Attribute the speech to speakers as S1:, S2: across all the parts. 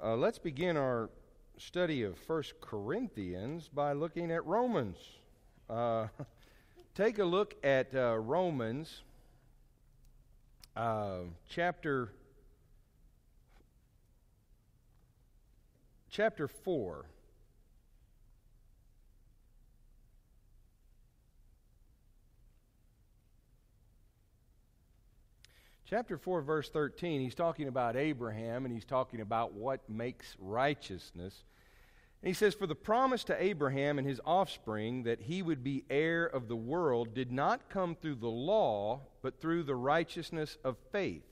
S1: Uh, let's begin our study of First Corinthians by looking at Romans. Uh, take a look at uh, Romans uh, chapter chapter 4. Chapter 4, verse 13, he's talking about Abraham and he's talking about what makes righteousness. And he says, For the promise to Abraham and his offspring that he would be heir of the world did not come through the law, but through the righteousness of faith.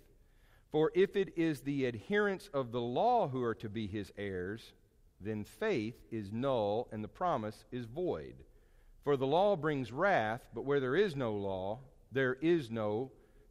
S1: For if it is the adherents of the law who are to be his heirs, then faith is null and the promise is void. For the law brings wrath, but where there is no law, there is no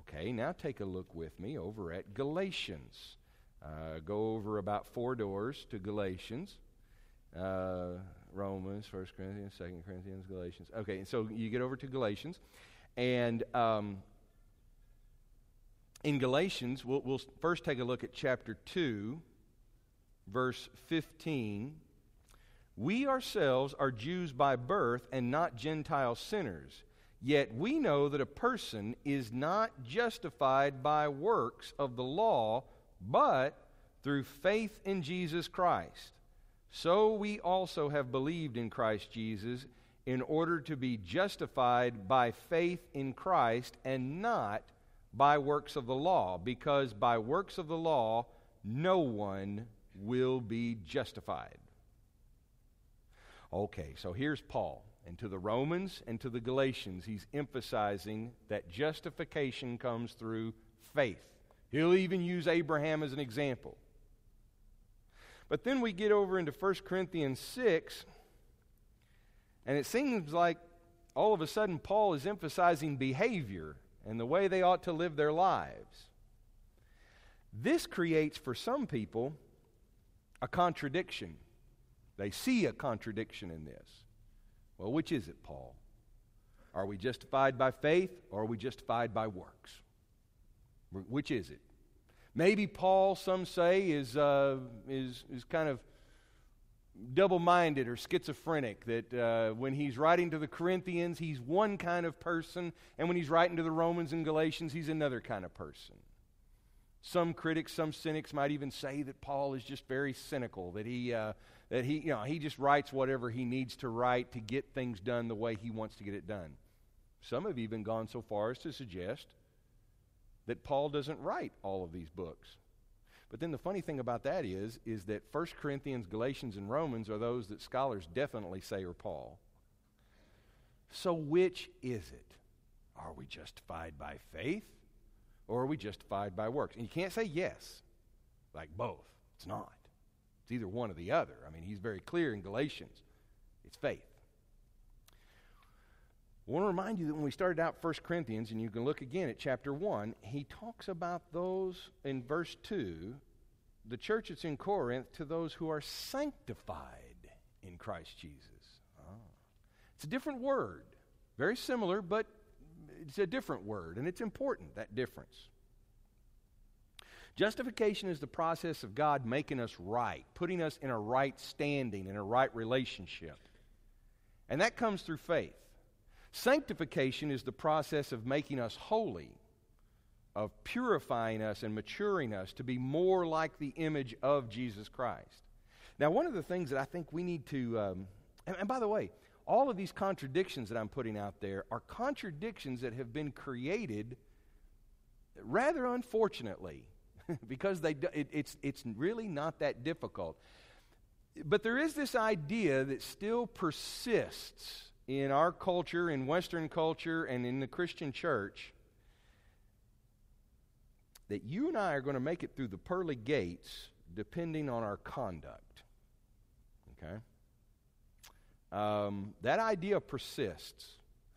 S1: Okay, now take a look with me over at Galatians. Uh, go over about four doors to Galatians. Uh, Romans, First Corinthians, Second Corinthians, Galatians. Okay, so you get over to Galatians, and um, in Galatians, we'll, we'll first take a look at chapter 2, verse 15. We ourselves are Jews by birth and not Gentile sinners. Yet we know that a person is not justified by works of the law, but through faith in Jesus Christ. So we also have believed in Christ Jesus in order to be justified by faith in Christ and not by works of the law, because by works of the law no one will be justified. Okay, so here's Paul. And to the Romans and to the Galatians, he's emphasizing that justification comes through faith. He'll even use Abraham as an example. But then we get over into 1 Corinthians 6, and it seems like all of a sudden Paul is emphasizing behavior and the way they ought to live their lives. This creates for some people a contradiction. They see a contradiction in this. Well, which is it, Paul? Are we justified by faith or are we justified by works? Which is it? Maybe Paul, some say, is, uh, is, is kind of double minded or schizophrenic, that uh, when he's writing to the Corinthians, he's one kind of person, and when he's writing to the Romans and Galatians, he's another kind of person. Some critics, some cynics might even say that Paul is just very cynical, that he, uh, that he, you know, he just writes whatever he needs to write to get things done the way he wants to get it done. Some have even gone so far as to suggest that Paul doesn't write all of these books. But then the funny thing about that is, is that 1 Corinthians, Galatians, and Romans are those that scholars definitely say are Paul. So which is it? Are we justified by faith or are we justified by works? And you can't say yes, like both. It's not. It's either one or the other. I mean, he's very clear in Galatians. It's faith. I want to remind you that when we started out 1 Corinthians, and you can look again at chapter 1, he talks about those in verse 2, the church that's in Corinth, to those who are sanctified in Christ Jesus. Oh. It's a different word. Very similar, but it's a different word, and it's important, that difference. Justification is the process of God making us right, putting us in a right standing, in a right relationship. And that comes through faith. Sanctification is the process of making us holy, of purifying us and maturing us to be more like the image of Jesus Christ. Now, one of the things that I think we need to, um, and, and by the way, all of these contradictions that I'm putting out there are contradictions that have been created rather unfortunately because they, it, it's, it's really not that difficult. But there is this idea that still persists in our culture, in Western culture, and in the Christian church that you and I are going to make it through the pearly gates depending on our conduct. Okay? Um, that idea persists.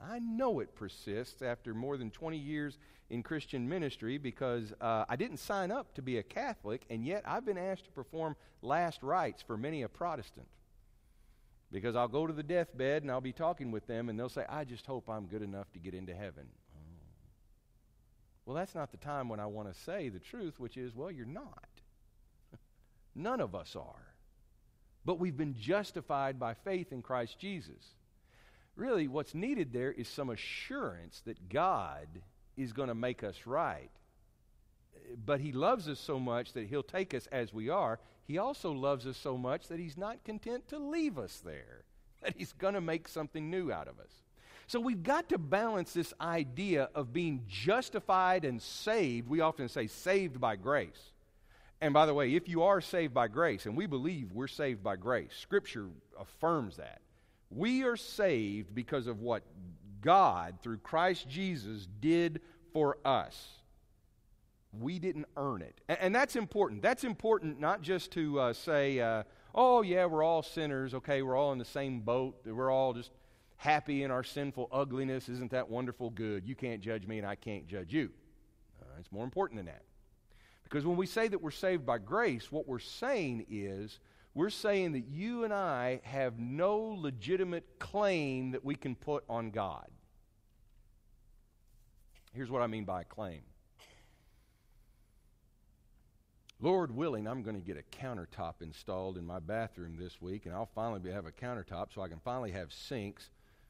S1: I know it persists after more than 20 years in Christian ministry because uh, I didn't sign up to be a Catholic, and yet I've been asked to perform last rites for many a Protestant. Because I'll go to the deathbed and I'll be talking with them, and they'll say, I just hope I'm good enough to get into heaven. Oh. Well, that's not the time when I want to say the truth, which is, well, you're not. None of us are. But we've been justified by faith in Christ Jesus. Really, what's needed there is some assurance that God is going to make us right. But He loves us so much that He'll take us as we are. He also loves us so much that He's not content to leave us there, that He's going to make something new out of us. So we've got to balance this idea of being justified and saved. We often say saved by grace. And by the way, if you are saved by grace, and we believe we're saved by grace, Scripture affirms that. We are saved because of what God, through Christ Jesus, did for us. We didn't earn it. And, and that's important. That's important not just to uh, say, uh, oh, yeah, we're all sinners. Okay, we're all in the same boat. We're all just happy in our sinful ugliness. Isn't that wonderful? Good. You can't judge me, and I can't judge you. Uh, it's more important than that. Because when we say that we're saved by grace, what we're saying is we're saying that you and I have no legitimate claim that we can put on God. Here's what I mean by a claim. Lord willing, I'm going to get a countertop installed in my bathroom this week, and I'll finally have a countertop so I can finally have sinks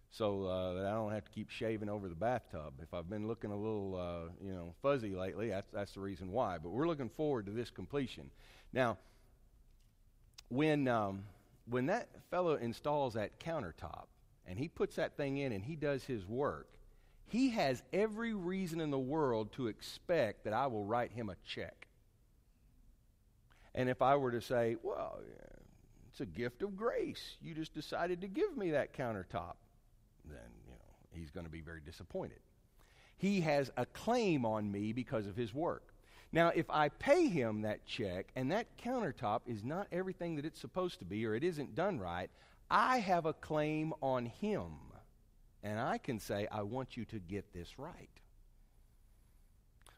S1: so uh, that I don't have to keep shaving over the bathtub. If I've been looking a little, uh, you know, fuzzy lately, that's, that's the reason why. But we're looking forward to this completion. Now, when, um, when that fellow installs that countertop and he puts that thing in and he does his work, he has every reason in the world to expect that I will write him a check. And if I were to say, well, it's a gift of grace, you just decided to give me that countertop, then, you know, he's going to be very disappointed. He has a claim on me because of his work. Now, if I pay him that check and that countertop is not everything that it's supposed to be or it isn't done right, I have a claim on him. And I can say, I want you to get this right.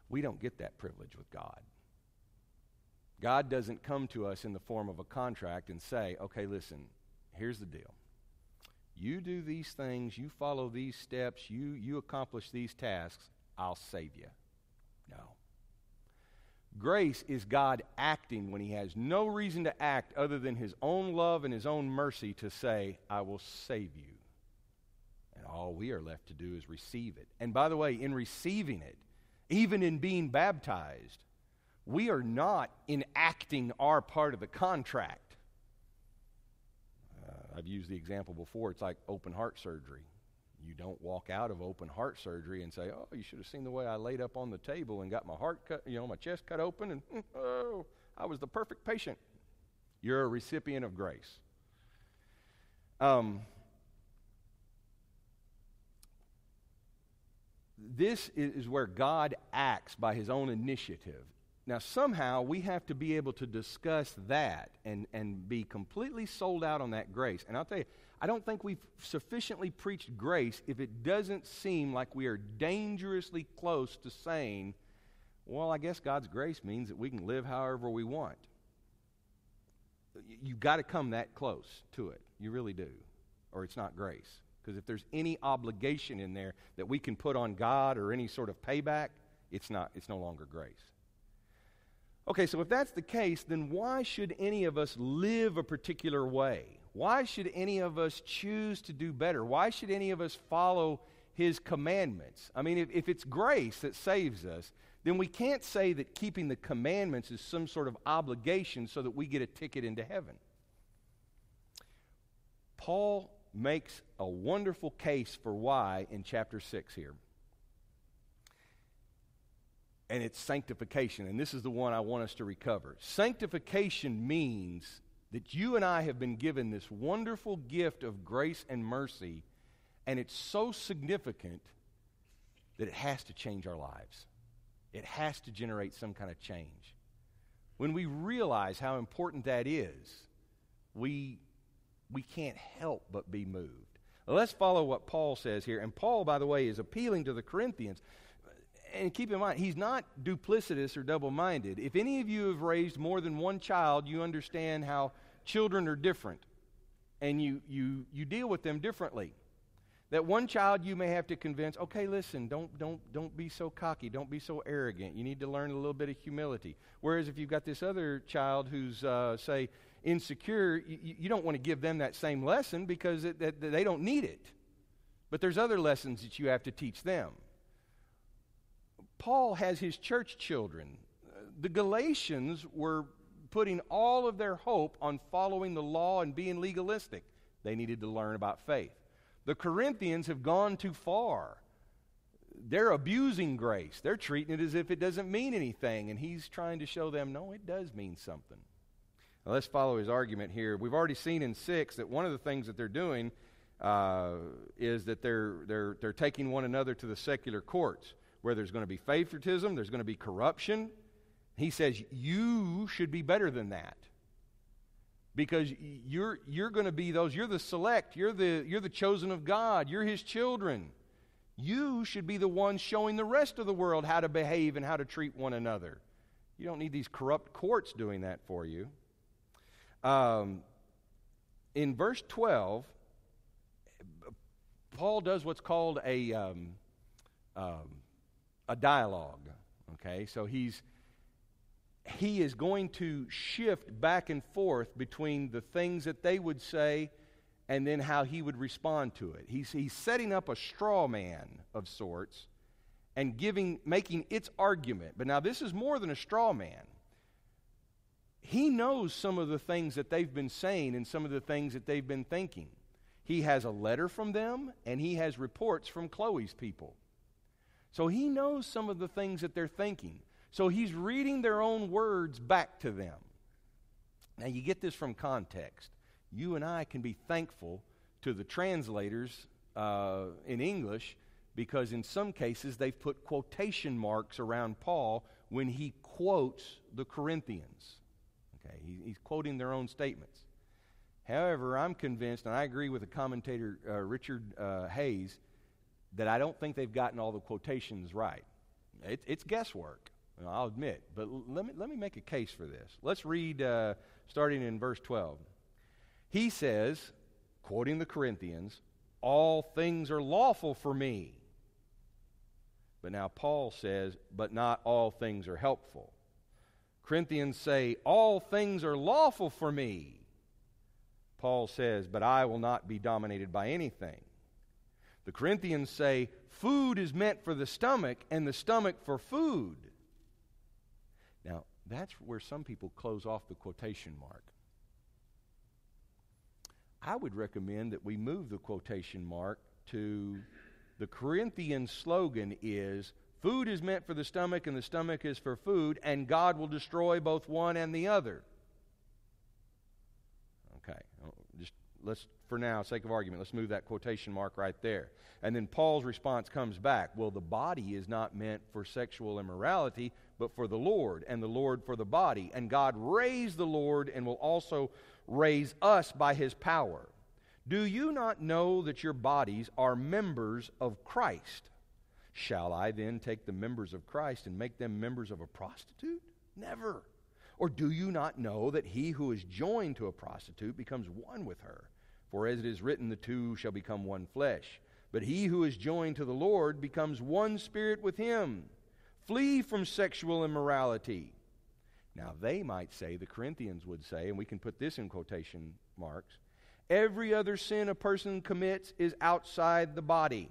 S1: We don't get that privilege with God. God doesn't come to us in the form of a contract and say, okay, listen, here's the deal. You do these things, you follow these steps, you, you accomplish these tasks, I'll save you. No. Grace is God acting when he has no reason to act other than his own love and his own mercy to say, I will save you. All we are left to do is receive it. And by the way, in receiving it, even in being baptized, we are not enacting our part of the contract. Uh, I've used the example before. It's like open heart surgery. You don't walk out of open heart surgery and say, "Oh, you should have seen the way I laid up on the table and got my heart cut, you know, my chest cut open, and oh, I was the perfect patient." You're a recipient of grace. Um, this is where God acts by His own initiative. Now, somehow we have to be able to discuss that and, and be completely sold out on that grace. And I'll tell you, I don't think we've sufficiently preached grace if it doesn't seem like we are dangerously close to saying, well, I guess God's grace means that we can live however we want. You've got to come that close to it. You really do. Or it's not grace. Because if there's any obligation in there that we can put on God or any sort of payback, it's, not, it's no longer grace. Okay, so if that's the case, then why should any of us live a particular way? Why should any of us choose to do better? Why should any of us follow his commandments? I mean, if, if it's grace that saves us, then we can't say that keeping the commandments is some sort of obligation so that we get a ticket into heaven. Paul makes a wonderful case for why in chapter 6 here. And it's sanctification. And this is the one I want us to recover. Sanctification means that you and I have been given this wonderful gift of grace and mercy, and it's so significant that it has to change our lives. It has to generate some kind of change. When we realize how important that is, we we can't help but be moved. let's follow what Paul says here. And Paul, by the way, is appealing to the Corinthians. And keep in mind, he's not duplicitous or double minded. If any of you have raised more than one child, you understand how children are different and you, you, you deal with them differently. That one child you may have to convince, okay, listen, don't, don't, don't be so cocky, don't be so arrogant. You need to learn a little bit of humility. Whereas if you've got this other child who's, uh, say, insecure, you, you, don't want to give them that same lesson because it, that, they don't need it. But there's other lessons that you have to teach them. Paul has his church children. The Galatians were putting all of their hope on following the law and being legalistic. They needed to learn about faith. The Corinthians have gone too far. They're abusing grace. They're treating it as if it doesn't mean anything. And he's trying to show them, no, it does mean something. Now, let's follow his argument here. We've already seen in 6 that one of the things that they're doing uh, is that they're, they're, they're taking one another to the secular courts where there's going to be favoritism, there's going to be corruption. He says, You should be better than that because you're, you're going to be those, you're the select, you're the, you're the chosen of God, you're His children. You should be the ones showing the rest of the world how to behave and how to treat one another. You don't need these corrupt courts doing that for you. Um, in verse 12, Paul does what's called a, um, um, a dialogue. Okay, so he's he is going to shift back and forth between the things that they would say and then how he would respond to it. He's, he's setting up a straw man of sorts and giving, making its argument. But now, this is more than a straw man. He knows some of the things that they've been saying and some of the things that they've been thinking. He has a letter from them, and he has reports from Chloe's people. So he knows some of the things that they're thinking. So he's reading their own words back to them. Now, you get this from context. You and I can be thankful to the translators uh, in English because, in some cases, they've put quotation marks around Paul when he quotes the Corinthians. He, he's quoting their own statements. However, I'm convinced, and I agree with the commentator uh, Richard uh, Hays, that I don't think they've gotten all the quotations right. It, it's guesswork. I'll admit. But let me, let me make a case for this. Let's read uh, starting in verse 12. He says, quoting the Corinthians, All things are lawful for me. But now Paul says, But not all things are helpful. Corinthians say, All things are lawful for me. Paul says, But I will not be dominated by anything. The Corinthians say, Food is meant for the stomach, and the stomach for food. Now, that's where some people close off the quotation mark. I would recommend that we move the quotation mark to the Corinthian slogan is food is meant for the stomach and the stomach is for food and God will destroy both one and the other. Okay, oh, just let's for now, sake of argument, let's move that quotation mark right there. And then Paul's response comes back. Well, the body is not meant for sexual immorality, but for the Lord, and the Lord for the body. And God raised the Lord and will also raise us by his power. Do you not know that your bodies are members of Christ? Shall I then take the members of Christ and make them members of a prostitute? Never. Or do you not know that he who is joined to a prostitute becomes one with her? For as it is written, the two shall become one flesh. But he who is joined to the Lord becomes one spirit with him. Flee from sexual immorality. Now, they might say, the Corinthians would say, and we can put this in quotation marks every other sin a person commits is outside the body.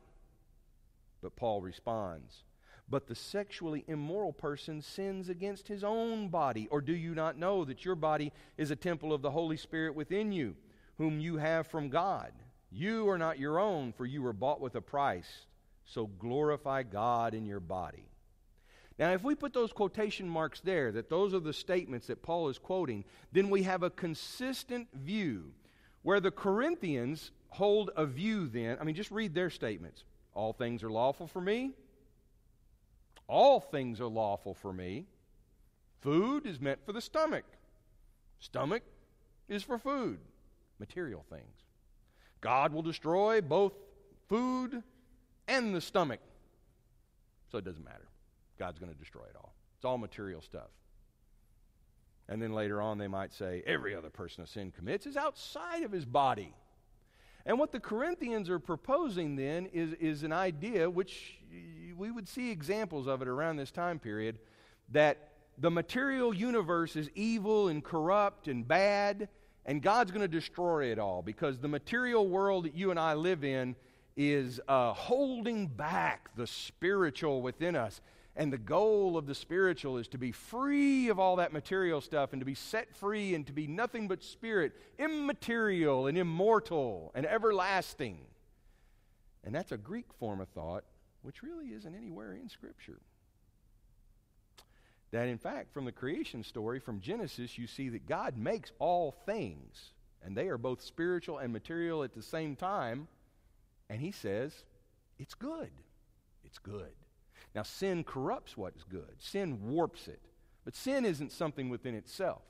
S1: But Paul responds, but the sexually immoral person sins against his own body. Or do you not know that your body is a temple of the Holy Spirit within you, whom you have from God? You are not your own, for you were bought with a price. So glorify God in your body. Now, if we put those quotation marks there, that those are the statements that Paul is quoting, then we have a consistent view where the Corinthians hold a view then. I mean, just read their statements. All things are lawful for me. All things are lawful for me. Food is meant for the stomach. Stomach is for food. material things. God will destroy both food and the stomach. So it doesn't matter. God's going to destroy it all. It's all material stuff. And then later on, they might say every other person a sin commits is outside of his body. And what the Corinthians are proposing then is, is an idea, which we would see examples of it around this time period, that the material universe is evil and corrupt and bad, and God's going to destroy it all because the material world that you and I live in is uh, holding back the spiritual within us. And the goal of the spiritual is to be free of all that material stuff and to be set free and to be nothing but spirit, immaterial and immortal and everlasting. And that's a Greek form of thought, which really isn't anywhere in Scripture. That, in fact, from the creation story, from Genesis, you see that God makes all things, and they are both spiritual and material at the same time. And He says, it's good. It's good. Now, sin corrupts what is good, sin warps it. But sin isn't something within itself.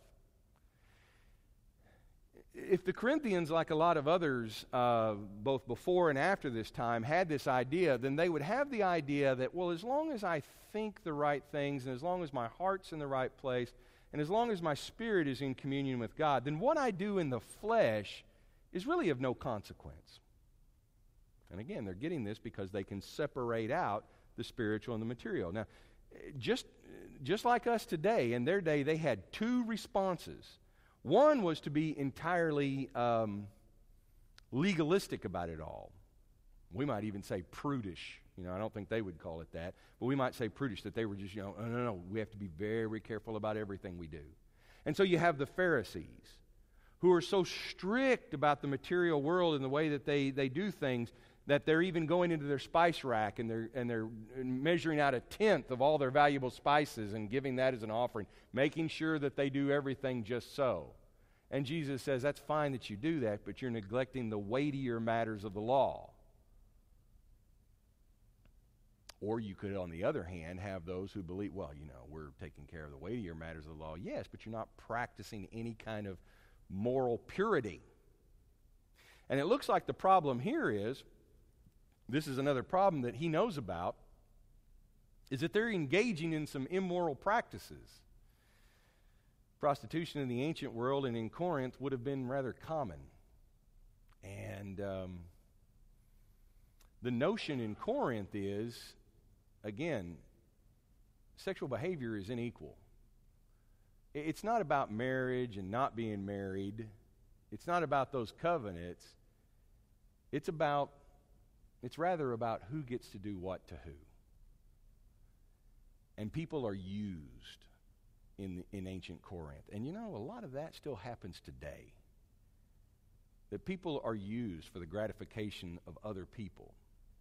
S1: If the Corinthians, like a lot of others, uh, both before and after this time, had this idea, then they would have the idea that, well, as long as I think the right things, and as long as my heart's in the right place, and as long as my spirit is in communion with God, then what I do in the flesh is really of no consequence. And again, they're getting this because they can separate out the spiritual and the material. Now, just, just like us today, in their day, they had two responses. One was to be entirely um, legalistic about it all. We might even say prudish. You know, I don't think they would call it that, but we might say prudish, that they were just, you know, no, no, no, we have to be very careful about everything we do. And so you have the Pharisees who are so strict about the material world and the way that they, they do things that they're even going into their spice rack and they're, and they're measuring out a tenth of all their valuable spices and giving that as an offering, making sure that they do everything just so. And Jesus says, That's fine that you do that, but you're neglecting the weightier matters of the law. Or you could, on the other hand, have those who believe, well, you know, we're taking care of the weightier matters of the law. Yes, but you're not practicing any kind of moral purity. And it looks like the problem here is this is another problem that he knows about, is that they're engaging in some immoral practices. Prostitution in the ancient world and in Corinth would have been rather common. And um, the notion in Corinth is, again, sexual behavior is unequal. It's not about marriage and not being married. It's not about those covenants. It's about it's rather about who gets to do what to who. And people are used in, in ancient Corinth. And you know, a lot of that still happens today. That people are used for the gratification of other people.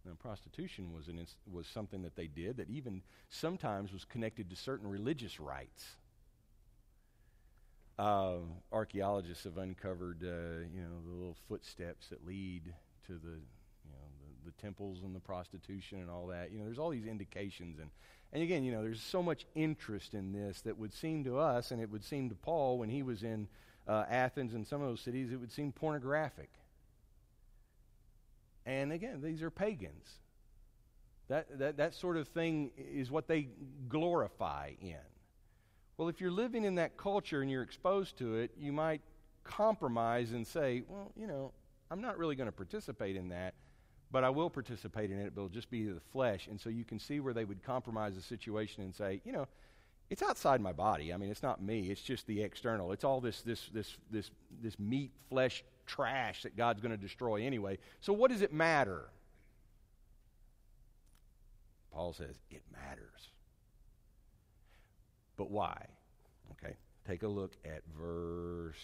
S1: Now, prostitution was, an, was something that they did that even sometimes was connected to certain religious rites. Uh, archaeologists have uncovered, uh, you know, the little footsteps that lead to the the temples and the prostitution and all that. You know, there's all these indications. And, and again, you know, there's so much interest in this that would seem to us, and it would seem to Paul when he was in uh, Athens and some of those cities, it would seem pornographic. And again, these are pagans. That, that, that sort of thing is what they glorify in. Well, if you're living in that culture and you're exposed to it, you might compromise and say, well, you know, I'm not really going to participate in that but I will participate in it, but it'll just be the flesh. And so you can see where they would compromise the situation and say, you know, it's outside my body. I mean, it's not me. It's just the external. It's all this this this this this meat flesh trash that God's going to destroy anyway. So what does it matter? Paul says it matters. But why? Okay. Take a look at verse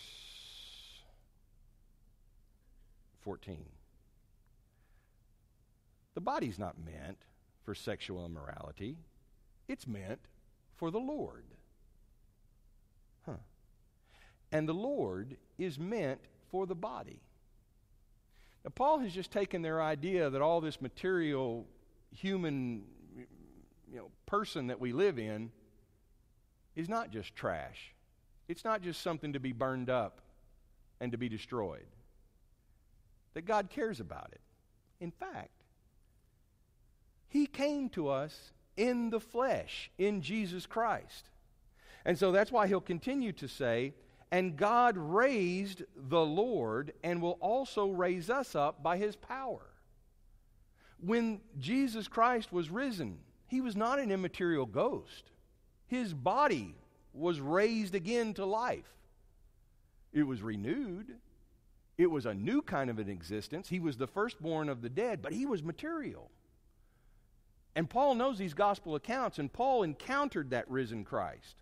S1: 14. The body's not meant for sexual immorality, it's meant for the Lord. Huh. And the Lord is meant for the body. Now, Paul has just taken their idea that all this material human you know, person that we live in is not just trash. It's not just something to be burned up and to be destroyed. that God cares about it. In fact, He came to us in the flesh, in Jesus Christ. And so that's why He'll continue to say, and God raised the Lord and will also raise us up by His power. When Jesus Christ was risen, He was not an immaterial ghost. His body was raised again to life. It was renewed. It was a new kind of an existence. He was the firstborn of the dead, but he was material. And Paul knows these gospel accounts, and Paul encountered that risen Christ.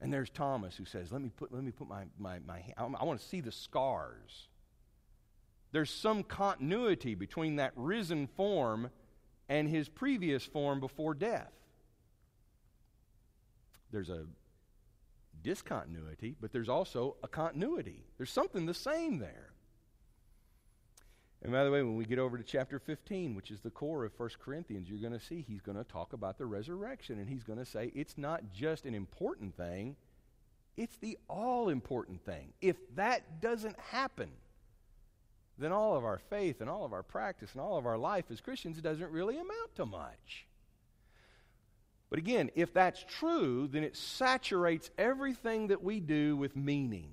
S1: And there's Thomas who says, Let me put, let me put my, my, my I want to see the scars. There's some continuity between that risen form and his previous form before death. There's a discontinuity, but there's also a continuity. There's something the same there. And by the way, when we get over to chapter 15, which is the core of 1 Corinthians, you're going to see he's going to talk about the resurrection. And he's going to say it's not just an important thing, it's the all important thing. If that doesn't happen, then all of our faith and all of our practice and all of our life as Christians doesn't really amount to much. But again, if that's true, then it saturates everything that we do with meaning.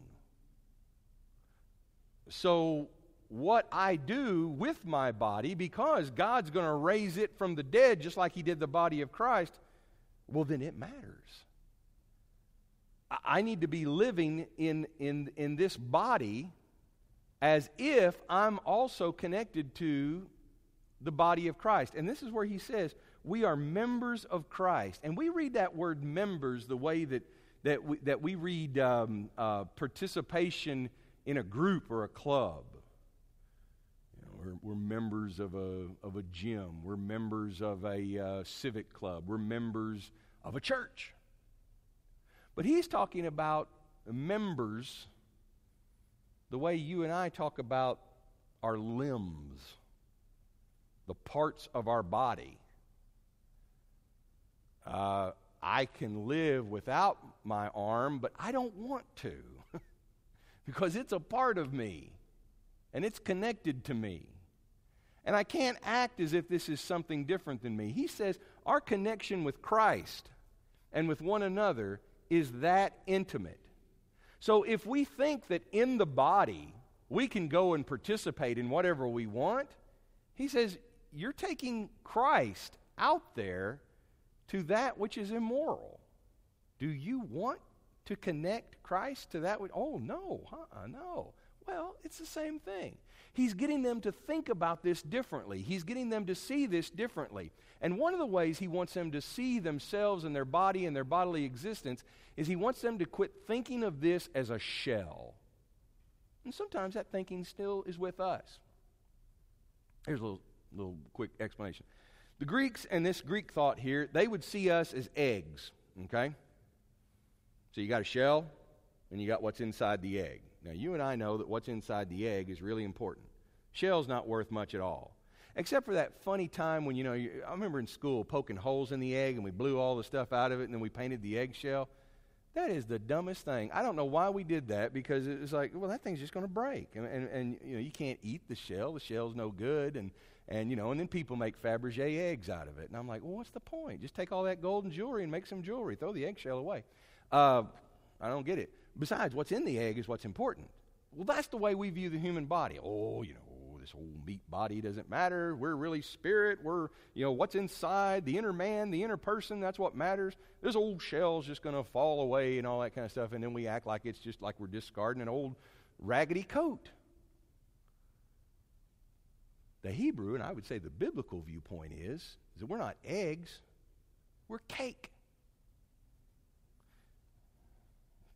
S1: So, what I do with my body, because God's going to raise it from the dead just like He did the body of Christ, well, then it matters. I need to be living in, in, in this body as if I'm also connected to the body of Christ. And this is where he says, we are members of Christ. And we read that word members the way that, that, we, that we read um, uh, participation in a group or a club. We're, we're, members of a, of a gym, we're members of a uh, civic club, we're members of a church. But he's talking about members the way you and I talk about our limbs, the parts of our body. Uh, I can live without my arm, but I don't want to because it's a part of me and it's connected to me. And I can't act as if this is something different than me. He says our connection with Christ and with one another is that intimate. So if we think that in the body we can go and participate in whatever we want, he says, you're taking Christ out there to that which is immoral. Do you want to connect Christ to that? Which, oh, no, uh-uh, no. Well, it's the same thing. He's getting them to think about this differently. He's getting them to see this differently. And one of the ways he wants them to see themselves and their body and their bodily existence is he wants them to quit thinking of this as a shell. And sometimes that thinking still is with us. Here's a little, little quick explanation. The Greeks and this Greek thought here, they would see us as eggs, okay? So you got a shell and you got what's inside the egg. Now, you and I know that what's inside the egg is really important. Shell's not worth much at all. Except for that funny time when, you know, I remember in school poking holes in the egg and we blew all the stuff out of it and then we painted the eggshell. That is the dumbest thing. I don't know why we did that because it was like, well, that thing's just going to break. And, and, and, you know, you can't eat the shell. The shell's no good. And, and, you know, and then people make Fabergé eggs out of it. And I'm like, well, what's the point? Just take all that golden jewelry and make some jewelry. Throw the eggshell away. Uh, I don't get it. Besides, what's in the egg is what's important. Well, that's the way we view the human body. Oh, you know, this whole meat body doesn't matter. We're really spirit. We're, you know, what's inside, the inner man, the inner person, that's what matters. This old shell's just going to fall away and all that kind of stuff. And then we act like it's just like we're discarding an old raggedy coat. The Hebrew, and I would say the biblical viewpoint is, is that we're not eggs, we're cake.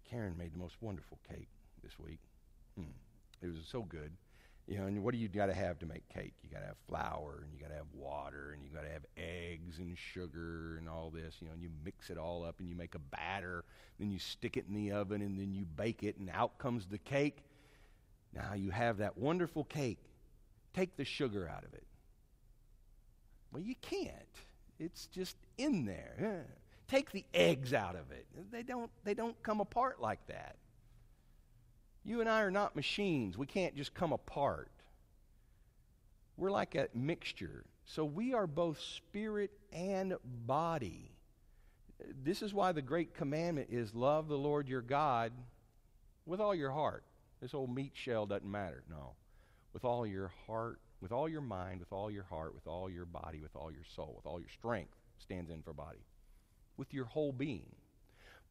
S1: Karen made the most wonderful cake this week. Hmm. It was so good. You know, and what do you got to have to make cake? You got to have flour, and you got to have water, and you got to have eggs and sugar and all this. You know, and you mix it all up, and you make a batter. Then you stick it in the oven, and then you bake it, and out comes the cake. Now you have that wonderful cake take the sugar out of it. Well, you can't. It's just in there. Take the eggs out of it. They don't, they don't come apart like that. You and I are not machines. We can't just come apart. we're like a mixture. So we are both spirit and body. This is why the great commandment is love the Lord your God with all your heart. This old meat shell doesn't matter. No. With all your heart, with all your mind, with all your heart, with all your body, with all your soul, with all your strength, stands in for body, with your whole being.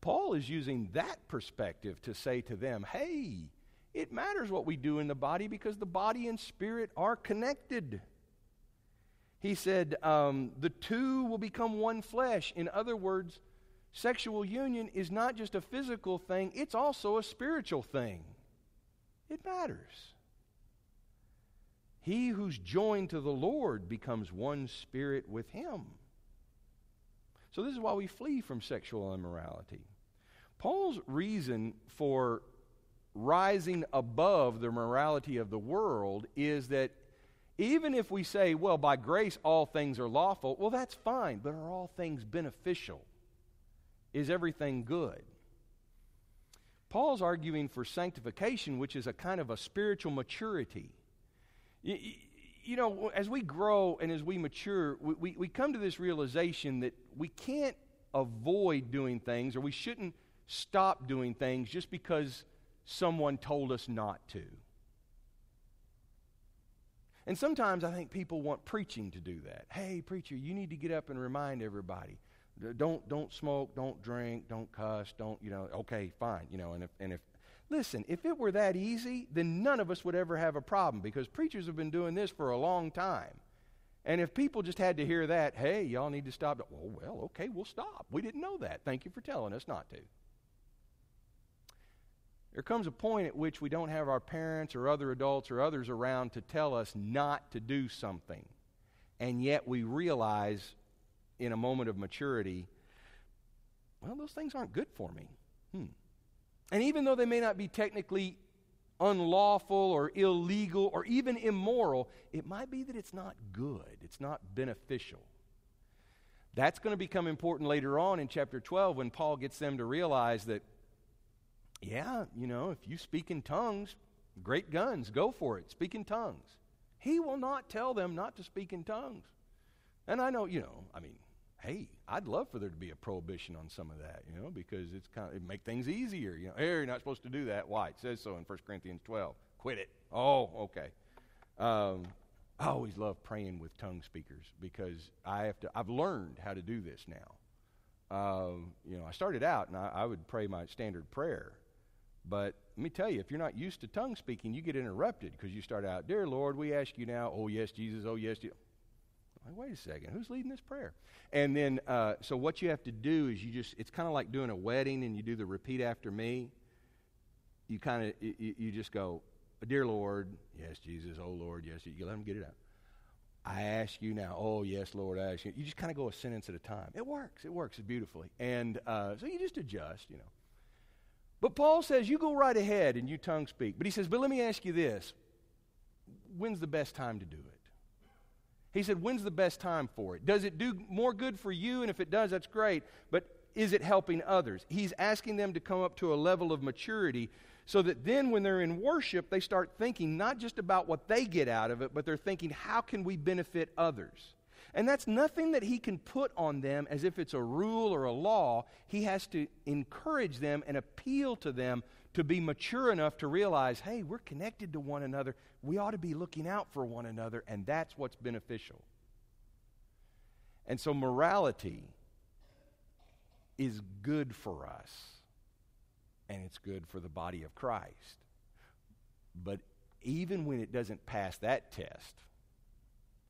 S1: Paul is using that perspective to say to them, hey, it matters what we do in the body because the body and spirit are connected. He said, um, the two will become one flesh. In other words, sexual union is not just a physical thing, it's also a spiritual thing. It matters. He who's joined to the Lord becomes one spirit with him. So, this is why we flee from sexual immorality. Paul's reason for rising above the morality of the world is that even if we say, well, by grace all things are lawful, well, that's fine, but are all things beneficial? Is everything good? Paul's arguing for sanctification, which is a kind of a spiritual maturity. You, know, as we grow and as we mature, we, we, we come to this realization that we can't avoid doing things or we shouldn't stop doing things just because someone told us not to. And sometimes I think people want preaching to do that. Hey, preacher, you need to get up and remind everybody. Don't don't smoke, don't drink, don't cuss, don't, you know, okay, fine, you know, and if and if listen, if it were that easy, then none of us would ever have a problem because preachers have been doing this for a long time. And if people just had to hear that, hey, y'all need to stop. Well, well, okay, we'll stop. We didn't know that. Thank you for telling us not to. There comes a point at which we don't have our parents or other adults or others around to tell us not to do something. And yet we realize in a moment of maturity, well, those things aren't good for me. Hmm. And even though they may not be technically unlawful or illegal or even immoral, it might be that it's not good, it's not beneficial. That's going to become important later on in chapter 12 when Paul gets them to realize that yeah, you know, if you speak in tongues, great guns, go for it. Speak in tongues. He will not tell them not to speak in tongues. And I know, you know, I mean, hey, I'd love for there to be a prohibition on some of that, you know, because it's kind of it make things easier. You know, hey, you're not supposed to do that. Why? It says so in 1 Corinthians 12. Quit it. Oh, okay. Um, I always love praying with tongue speakers because I have to. I've learned how to do this now. Um, you know, I started out and I, I would pray my standard prayer, but let me tell you, if you're not used to tongue speaking, you get interrupted because you start out, Dear Lord, we ask you now, oh yes, Jesus, oh yes, Jesus. Like, wait a second, who's leading this prayer? And then, uh, so what you have to do is you just, it's kind of like doing a wedding and you do the repeat after me. You kind of, you, you, just go, Dear Lord, yes, Jesus, oh Lord, yes, you let them get it out. I ask you now, oh yes, Lord, I ask you. You just kind of go a sentence at a time. It works, it works beautifully. And uh, so you just adjust, you know. But Paul says, you go right ahead and you tongue speak. But he says, but let me ask you this when's the best time to do it? He said, when's the best time for it? Does it do more good for you? And if it does, that's great. But is it helping others? He's asking them to come up to a level of maturity so that then when they're in worship, they start thinking not just about what they get out of it, but they're thinking, how can we benefit others? And that's nothing that he can put on them as if it's a rule or a law. He has to encourage them and appeal to them to be mature enough to realize hey, we're connected to one another. We ought to be looking out for one another, and that's what's beneficial. And so, morality is good for us, and it's good for the body of Christ. But even when it doesn't pass that test,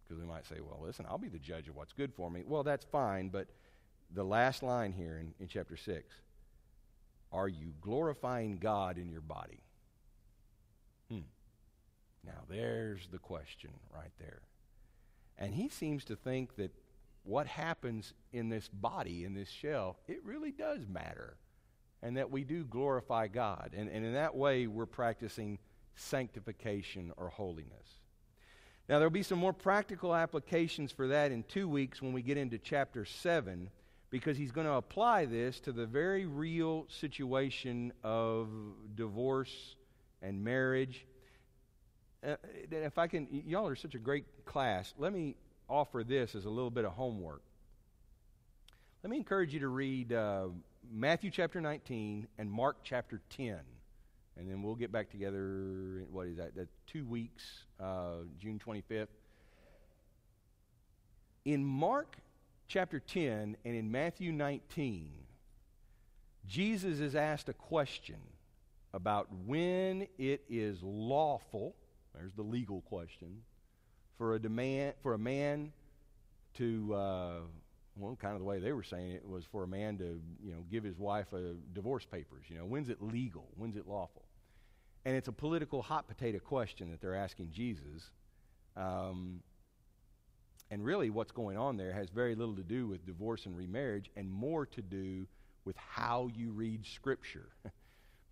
S1: because we might say, well, listen, I'll be the judge of what's good for me. Well, that's fine, but the last line here in, in chapter 6 are you glorifying God in your body? Hmm. Now, there's the question right there. And he seems to think that what happens in this body, in this shell, it really does matter. And that we do glorify God. And, and in that way, we're practicing sanctification or holiness. Now, there'll be some more practical applications for that in two weeks when we get into chapter 7, because he's going to apply this to the very real situation of divorce and marriage. uh, if I can, y'all are such a great class. Let me offer this as a little bit of homework. Let me encourage you to read uh, Matthew chapter 19 and Mark chapter 10. And then we'll get back together, what is that, that two weeks, uh, June 25th. In Mark chapter 10 and in Matthew 19, Jesus is asked a question about when it is lawful, there's the legal question, for a, demand, for a man to, uh, well, kind of the way they were saying it was for a man to, you know, give his wife a divorce papers. You know, when's it legal? When's it lawful? And it's a political hot potato question that they're asking Jesus. Um, and really, what's going on there has very little to do with divorce and remarriage and more to do with how you read Scripture.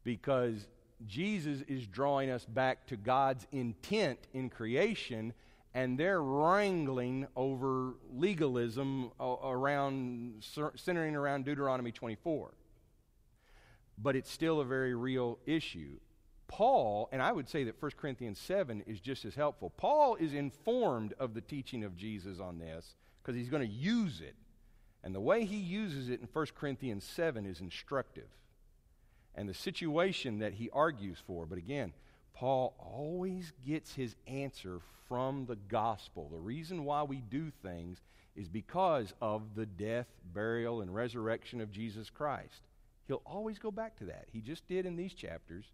S1: because Jesus is drawing us back to God's intent in creation, and they're wrangling over legalism around, centering around Deuteronomy 24. But it's still a very real issue. Paul, and I would say that 1 Corinthians 7 is just as helpful. Paul is informed of the teaching of Jesus on this because he's going to use it. And the way he uses it in 1 Corinthians 7 is instructive. And the situation that he argues for, but again, Paul always gets his answer from the gospel. The reason why we do things is because of the death, burial, and resurrection of Jesus Christ. He'll always go back to that. He just did in these chapters.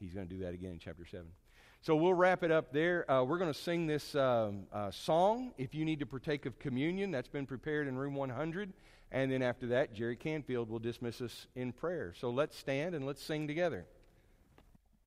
S1: He's going to do that again in chapter 7. So we'll wrap it up there. Uh, we're going to sing this um, uh, song. If you need to partake of communion, that's been prepared in room 100. And then after that, Jerry Canfield will dismiss us in prayer. So let's stand and let's sing together.